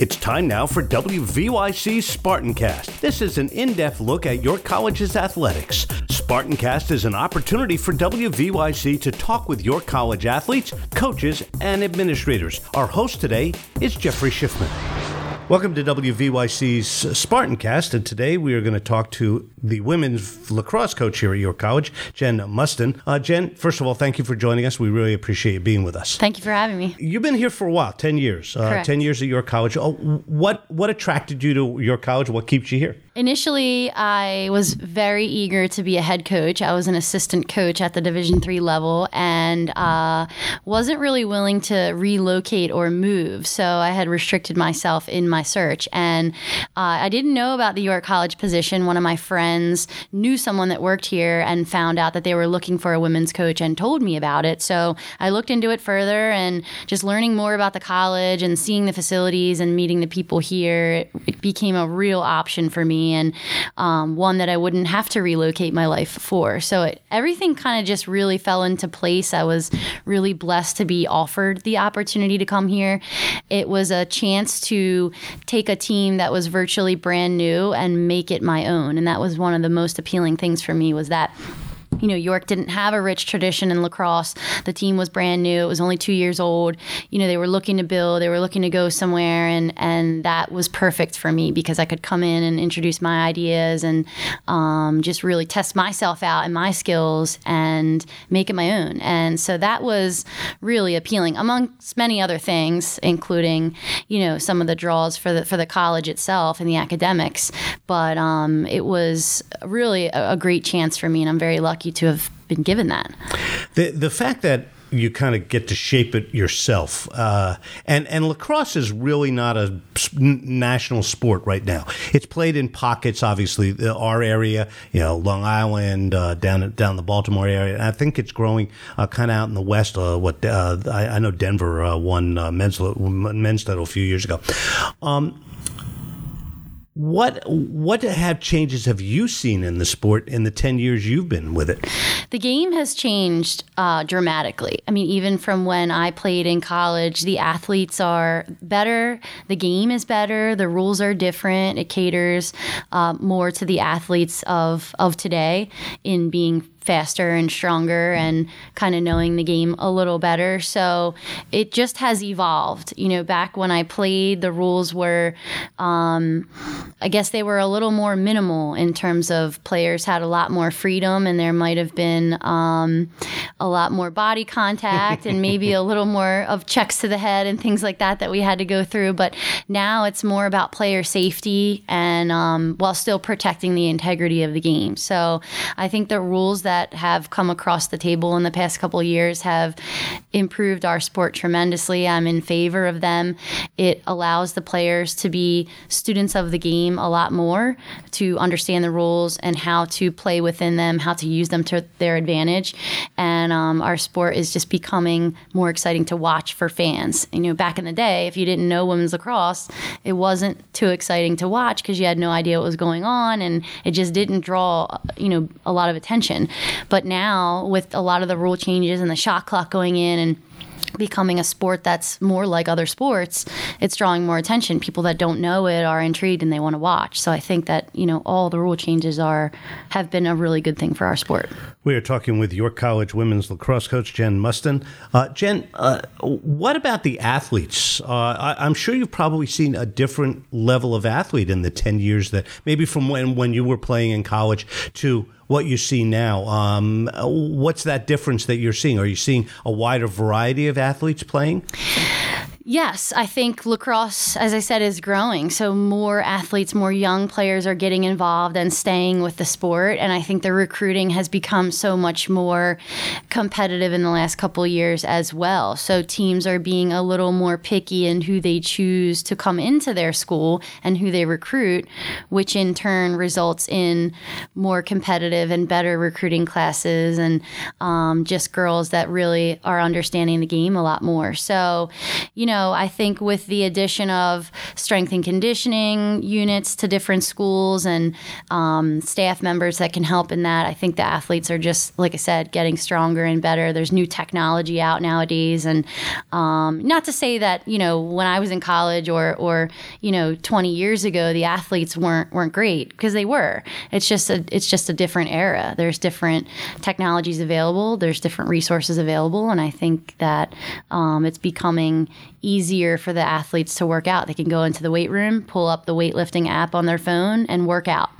It's time now for WVYC's Spartancast. This is an in depth look at your college's athletics. Spartancast is an opportunity for WVYC to talk with your college athletes, coaches, and administrators. Our host today is Jeffrey Schiffman. Welcome to WVYC's Spartancast, and today we are going to talk to the women's lacrosse coach here at York College, Jen Muston. Uh, Jen, first of all, thank you for joining us. We really appreciate you being with us. Thank you for having me. You've been here for a while, ten years. Uh, ten years at York College. Oh, what what attracted you to York College? What keeps you here? Initially, I was very eager to be a head coach. I was an assistant coach at the Division three level, and uh, wasn't really willing to relocate or move. So I had restricted myself in my search, and uh, I didn't know about the York College position. One of my friends knew someone that worked here and found out that they were looking for a women's coach and told me about it. So I looked into it further, and just learning more about the college and seeing the facilities and meeting the people here, it, became a real option for me and um, one that I wouldn't have to relocate my life for. So it, everything kind of just really fell into place. I was really blessed to be offered the opportunity to come here. It was a chance to take a team that was virtually brand new and make it my own, and that was one of the most appealing things for me was that you know, York didn't have a rich tradition in lacrosse. The team was brand new. It was only two years old. You know, they were looking to build. They were looking to go somewhere, and and that was perfect for me because I could come in and introduce my ideas and um, just really test myself out and my skills and make it my own. And so that was really appealing, amongst many other things, including you know some of the draws for the for the college itself and the academics. But um, it was really a, a great chance for me, and I'm very lucky to have been given that. The the fact that you kind of get to shape it yourself, uh, and and lacrosse is really not a national sport right now. It's played in pockets, obviously, our area, you know, Long Island, uh, down down the Baltimore area, and I think it's growing uh, kind of out in the west. Uh, what uh, I, I know Denver uh, won men's men's title a few years ago. Um, what what have changes have you seen in the sport in the ten years you've been with it? The game has changed uh, dramatically. I mean, even from when I played in college, the athletes are better, the game is better, the rules are different. It caters uh, more to the athletes of of today in being faster and stronger and kind of knowing the game a little better. So it just has evolved. You know, back when I played, the rules were, um, I guess they were a little more minimal in terms of players had a lot more freedom and there might have been um, a lot more body contact and maybe a little more of checks to the head and things like that that we had to go through. But now it's more about player safety and um, while still protecting the integrity of the game. So I think the rules that have come across the table in the past couple of years have improved our sport tremendously. I'm in favor of them. It allows the players to be students of the game a lot more, to understand the rules and how to play within them, how to use them to their advantage. And um, our sport is just becoming more exciting to watch for fans. You know, back in the day, if you didn't know women's lacrosse, it wasn't too exciting to watch because you had no idea what was going on and it just didn't draw, you know, a lot of attention. But now, with a lot of the rule changes and the shot clock going in and becoming a sport that's more like other sports, it's drawing more attention. People that don't know it are intrigued and they want to watch. So I think that, you know, all the rule changes are have been a really good thing for our sport. We are talking with York College women's lacrosse coach Jen Muston. Uh, Jen, uh, what about the athletes? Uh, I, I'm sure you've probably seen a different level of athlete in the 10 years that maybe from when, when you were playing in college to what you see now. Um, what's that difference that you're seeing? Are you seeing a wider variety of athletes playing? Yes, I think lacrosse, as I said, is growing. So more athletes, more young players are getting involved and staying with the sport. And I think the recruiting has become so much more competitive in the last couple years as well. So teams are being a little more picky in who they choose to come into their school and who they recruit, which in turn results in more competitive and better recruiting classes and um, just girls that really are understanding the game a lot more. So, you know, know, I think with the addition of strength and conditioning units to different schools and um, staff members that can help in that, I think the athletes are just, like I said, getting stronger and better. There's new technology out nowadays, and um, not to say that you know when I was in college or or you know 20 years ago the athletes weren't weren't great because they were. It's just a it's just a different era. There's different technologies available. There's different resources available, and I think that um, it's becoming easier for the athletes to work out. They can go into the weight room, pull up the weightlifting app on their phone, and work out.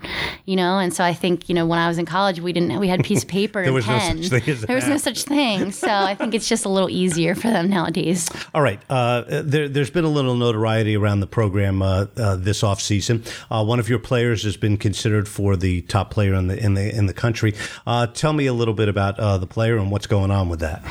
You know, and so I think you know when I was in college, we didn't we had a piece of paper there and was pen. no such thing as there was no such thing. So I think it's just a little easier for them nowadays. All right. Uh, there, has been a little notoriety around the program uh, uh, this off season. Uh, one of your players has been considered for the top player in the in the in the country. Uh, tell me a little bit about uh, the player and what's going on with that.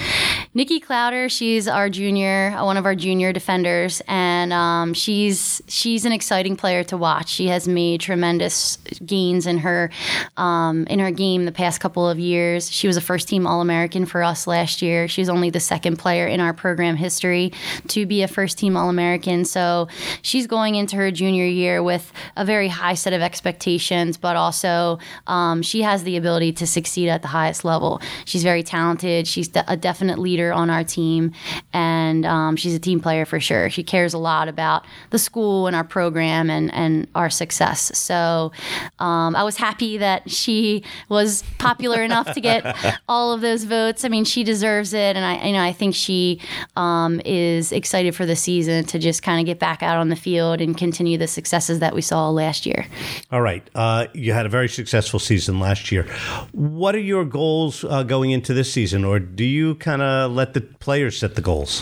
Nikki Clowder, she's our junior, one of our junior defenders, and um, she's she's an exciting player to watch. She has made tremendous gains in her um, in her game the past couple of years. She was a first team All American for us last year. She's only the second player in our program history to be a first team All American. So she's going into her junior year with a very high set of expectations, but also um, she has the ability to succeed at the highest level. She's very talented. She's a definite leader on our team, and um, she's a team player for sure. She cares a lot about the school and our program and, and our success. So um, I was happy that she was popular enough to get all of those votes. I mean, she deserves it, and I you know I think she um, is excited for the season to just kind of get back out on the field and continue the successes that we saw last year. All right, uh, you had a very successful season last year. What are your goals uh, going into this season, or do you kind of let the players set the goals?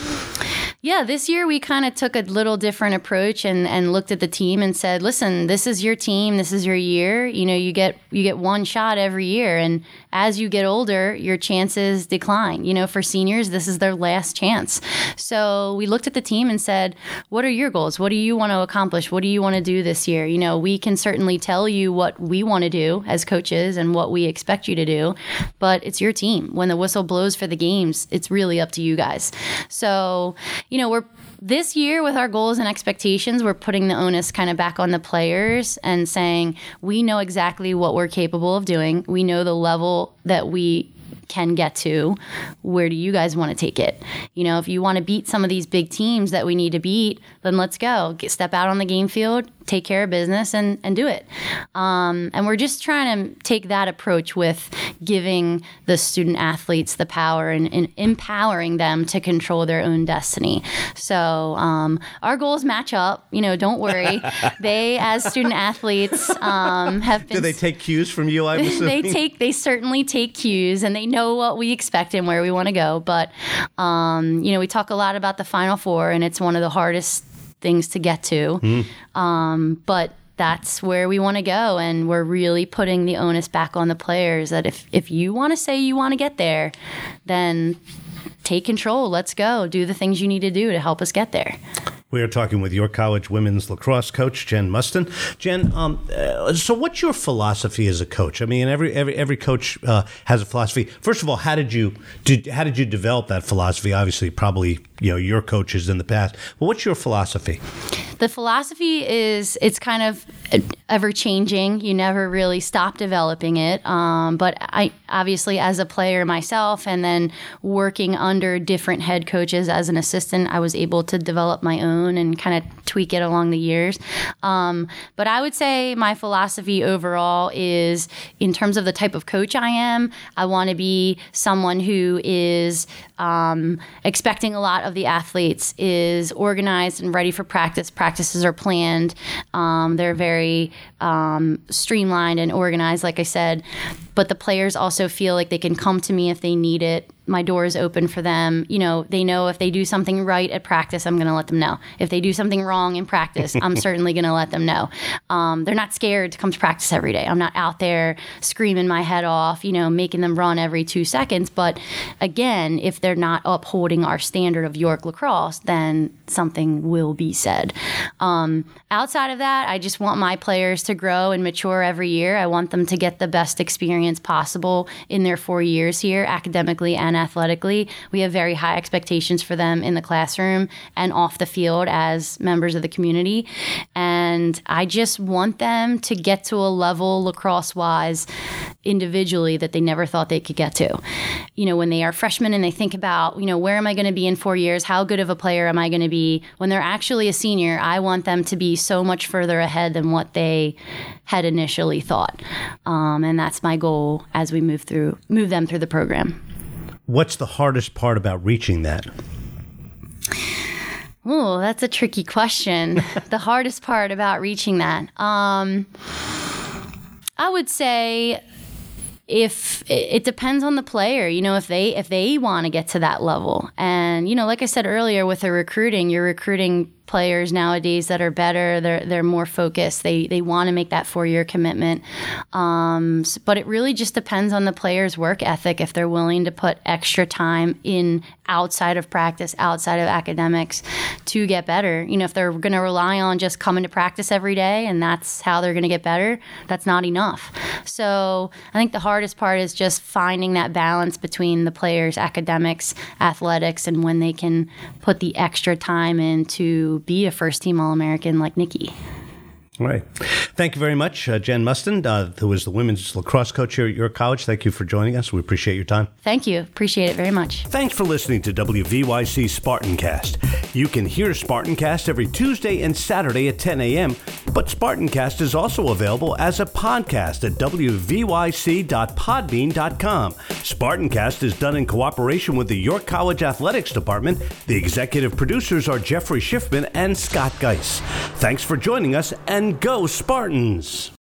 Yeah, this year we kind of took a little different approach and, and looked at the team and said, "Listen, this is your team. This is your year. You know, you get you get one shot every year, and as you get older, your chances decline. You know, for seniors, this is their last chance. So we looked at the team and said, "What are your goals? What do you want to accomplish? What do you want to do this year? You know, we can certainly tell you what we want to do as coaches and what we expect you to do, but it's your team. When the whistle blows for the games, it's really up to you guys. So." you know, we're this year with our goals and expectations, we're putting the onus kind of back on the players and saying, we know exactly what we're capable of doing. We know the level that we can get to. Where do you guys want to take it? You know, if you want to beat some of these big teams that we need to beat, then let's go. Get, step out on the game field, take care of business, and, and do it. Um, and we're just trying to take that approach with giving the student athletes the power and, and empowering them to control their own destiny. So um, our goals match up. You know, don't worry. they, as student athletes, um, have been. Do they take cues from you? I'm they take. They certainly take cues, and they know what we expect and where we want to go. But um, you know, we talk a lot about the Final Four, and it's one of the hardest things to get to. Mm. Um, but that's where we want to go, and we're really putting the onus back on the players. That if if you want to say you want to get there, then take control. Let's go. Do the things you need to do to help us get there. We are talking with York College women's lacrosse coach Jen Muston. Jen, um, uh, so what's your philosophy as a coach? I mean, every every every coach uh, has a philosophy. First of all, how did you did how did you develop that philosophy? Obviously, probably you know your coaches in the past. But what's your philosophy? The philosophy is it's kind of ever changing. You never really stop developing it. Um, but I obviously, as a player myself, and then working under different head coaches as an assistant, I was able to develop my own and kind of tweak it along the years. Um, but I would say my philosophy overall is in terms of the type of coach I am, I want to be someone who is um, expecting a lot of the athletes, is organized and ready for practice. Practices are planned, um, they're very um, streamlined and organized, like I said. But the players also feel like they can come to me if they need it my door is open for them. You know, they know if they do something right at practice, I'm going to let them know. If they do something wrong in practice, I'm certainly going to let them know. Um, they're not scared to come to practice every day. I'm not out there screaming my head off, you know, making them run every two seconds. But again, if they're not upholding our standard of York lacrosse, then something will be said. Um, outside of that, I just want my players to grow and mature every year. I want them to get the best experience possible in their four years here, academically and and athletically. We have very high expectations for them in the classroom and off the field as members of the community. And I just want them to get to a level lacrosse wise individually that they never thought they could get to. You know, when they are freshmen and they think about, you know, where am I going to be in four years? How good of a player am I going to be? When they're actually a senior, I want them to be so much further ahead than what they had initially thought. Um, and that's my goal as we move through, move them through the program. What's the hardest part about reaching that? Oh, that's a tricky question. the hardest part about reaching that. Um, I would say if it depends on the player you know if they if they want to get to that level and you know like i said earlier with the recruiting you're recruiting players nowadays that are better. They're they're more focused. They they want to make that four year commitment. Um, but it really just depends on the player's work ethic if they're willing to put extra time in outside of practice, outside of academics, to get better. You know, if they're going to rely on just coming to practice every day and that's how they're going to get better, that's not enough. So I think the hardest part is just finding that balance between the player's academics, athletics, and when they can put the extra time into be a first team All American like Nikki. Right. Thank you very much, uh, Jen Muston, uh, who is the women's lacrosse coach here at York College. Thank you for joining us. We appreciate your time. Thank you. Appreciate it very much. Thanks for listening to WVYC Spartancast. You can hear Spartancast every Tuesday and Saturday at 10 a.m., but Spartancast is also available as a podcast at wvyc.podbean.com. Spartancast is done in cooperation with the York College Athletics Department. The executive producers are Jeffrey Schiffman and Scott Geis. Thanks for joining us and go Spartans!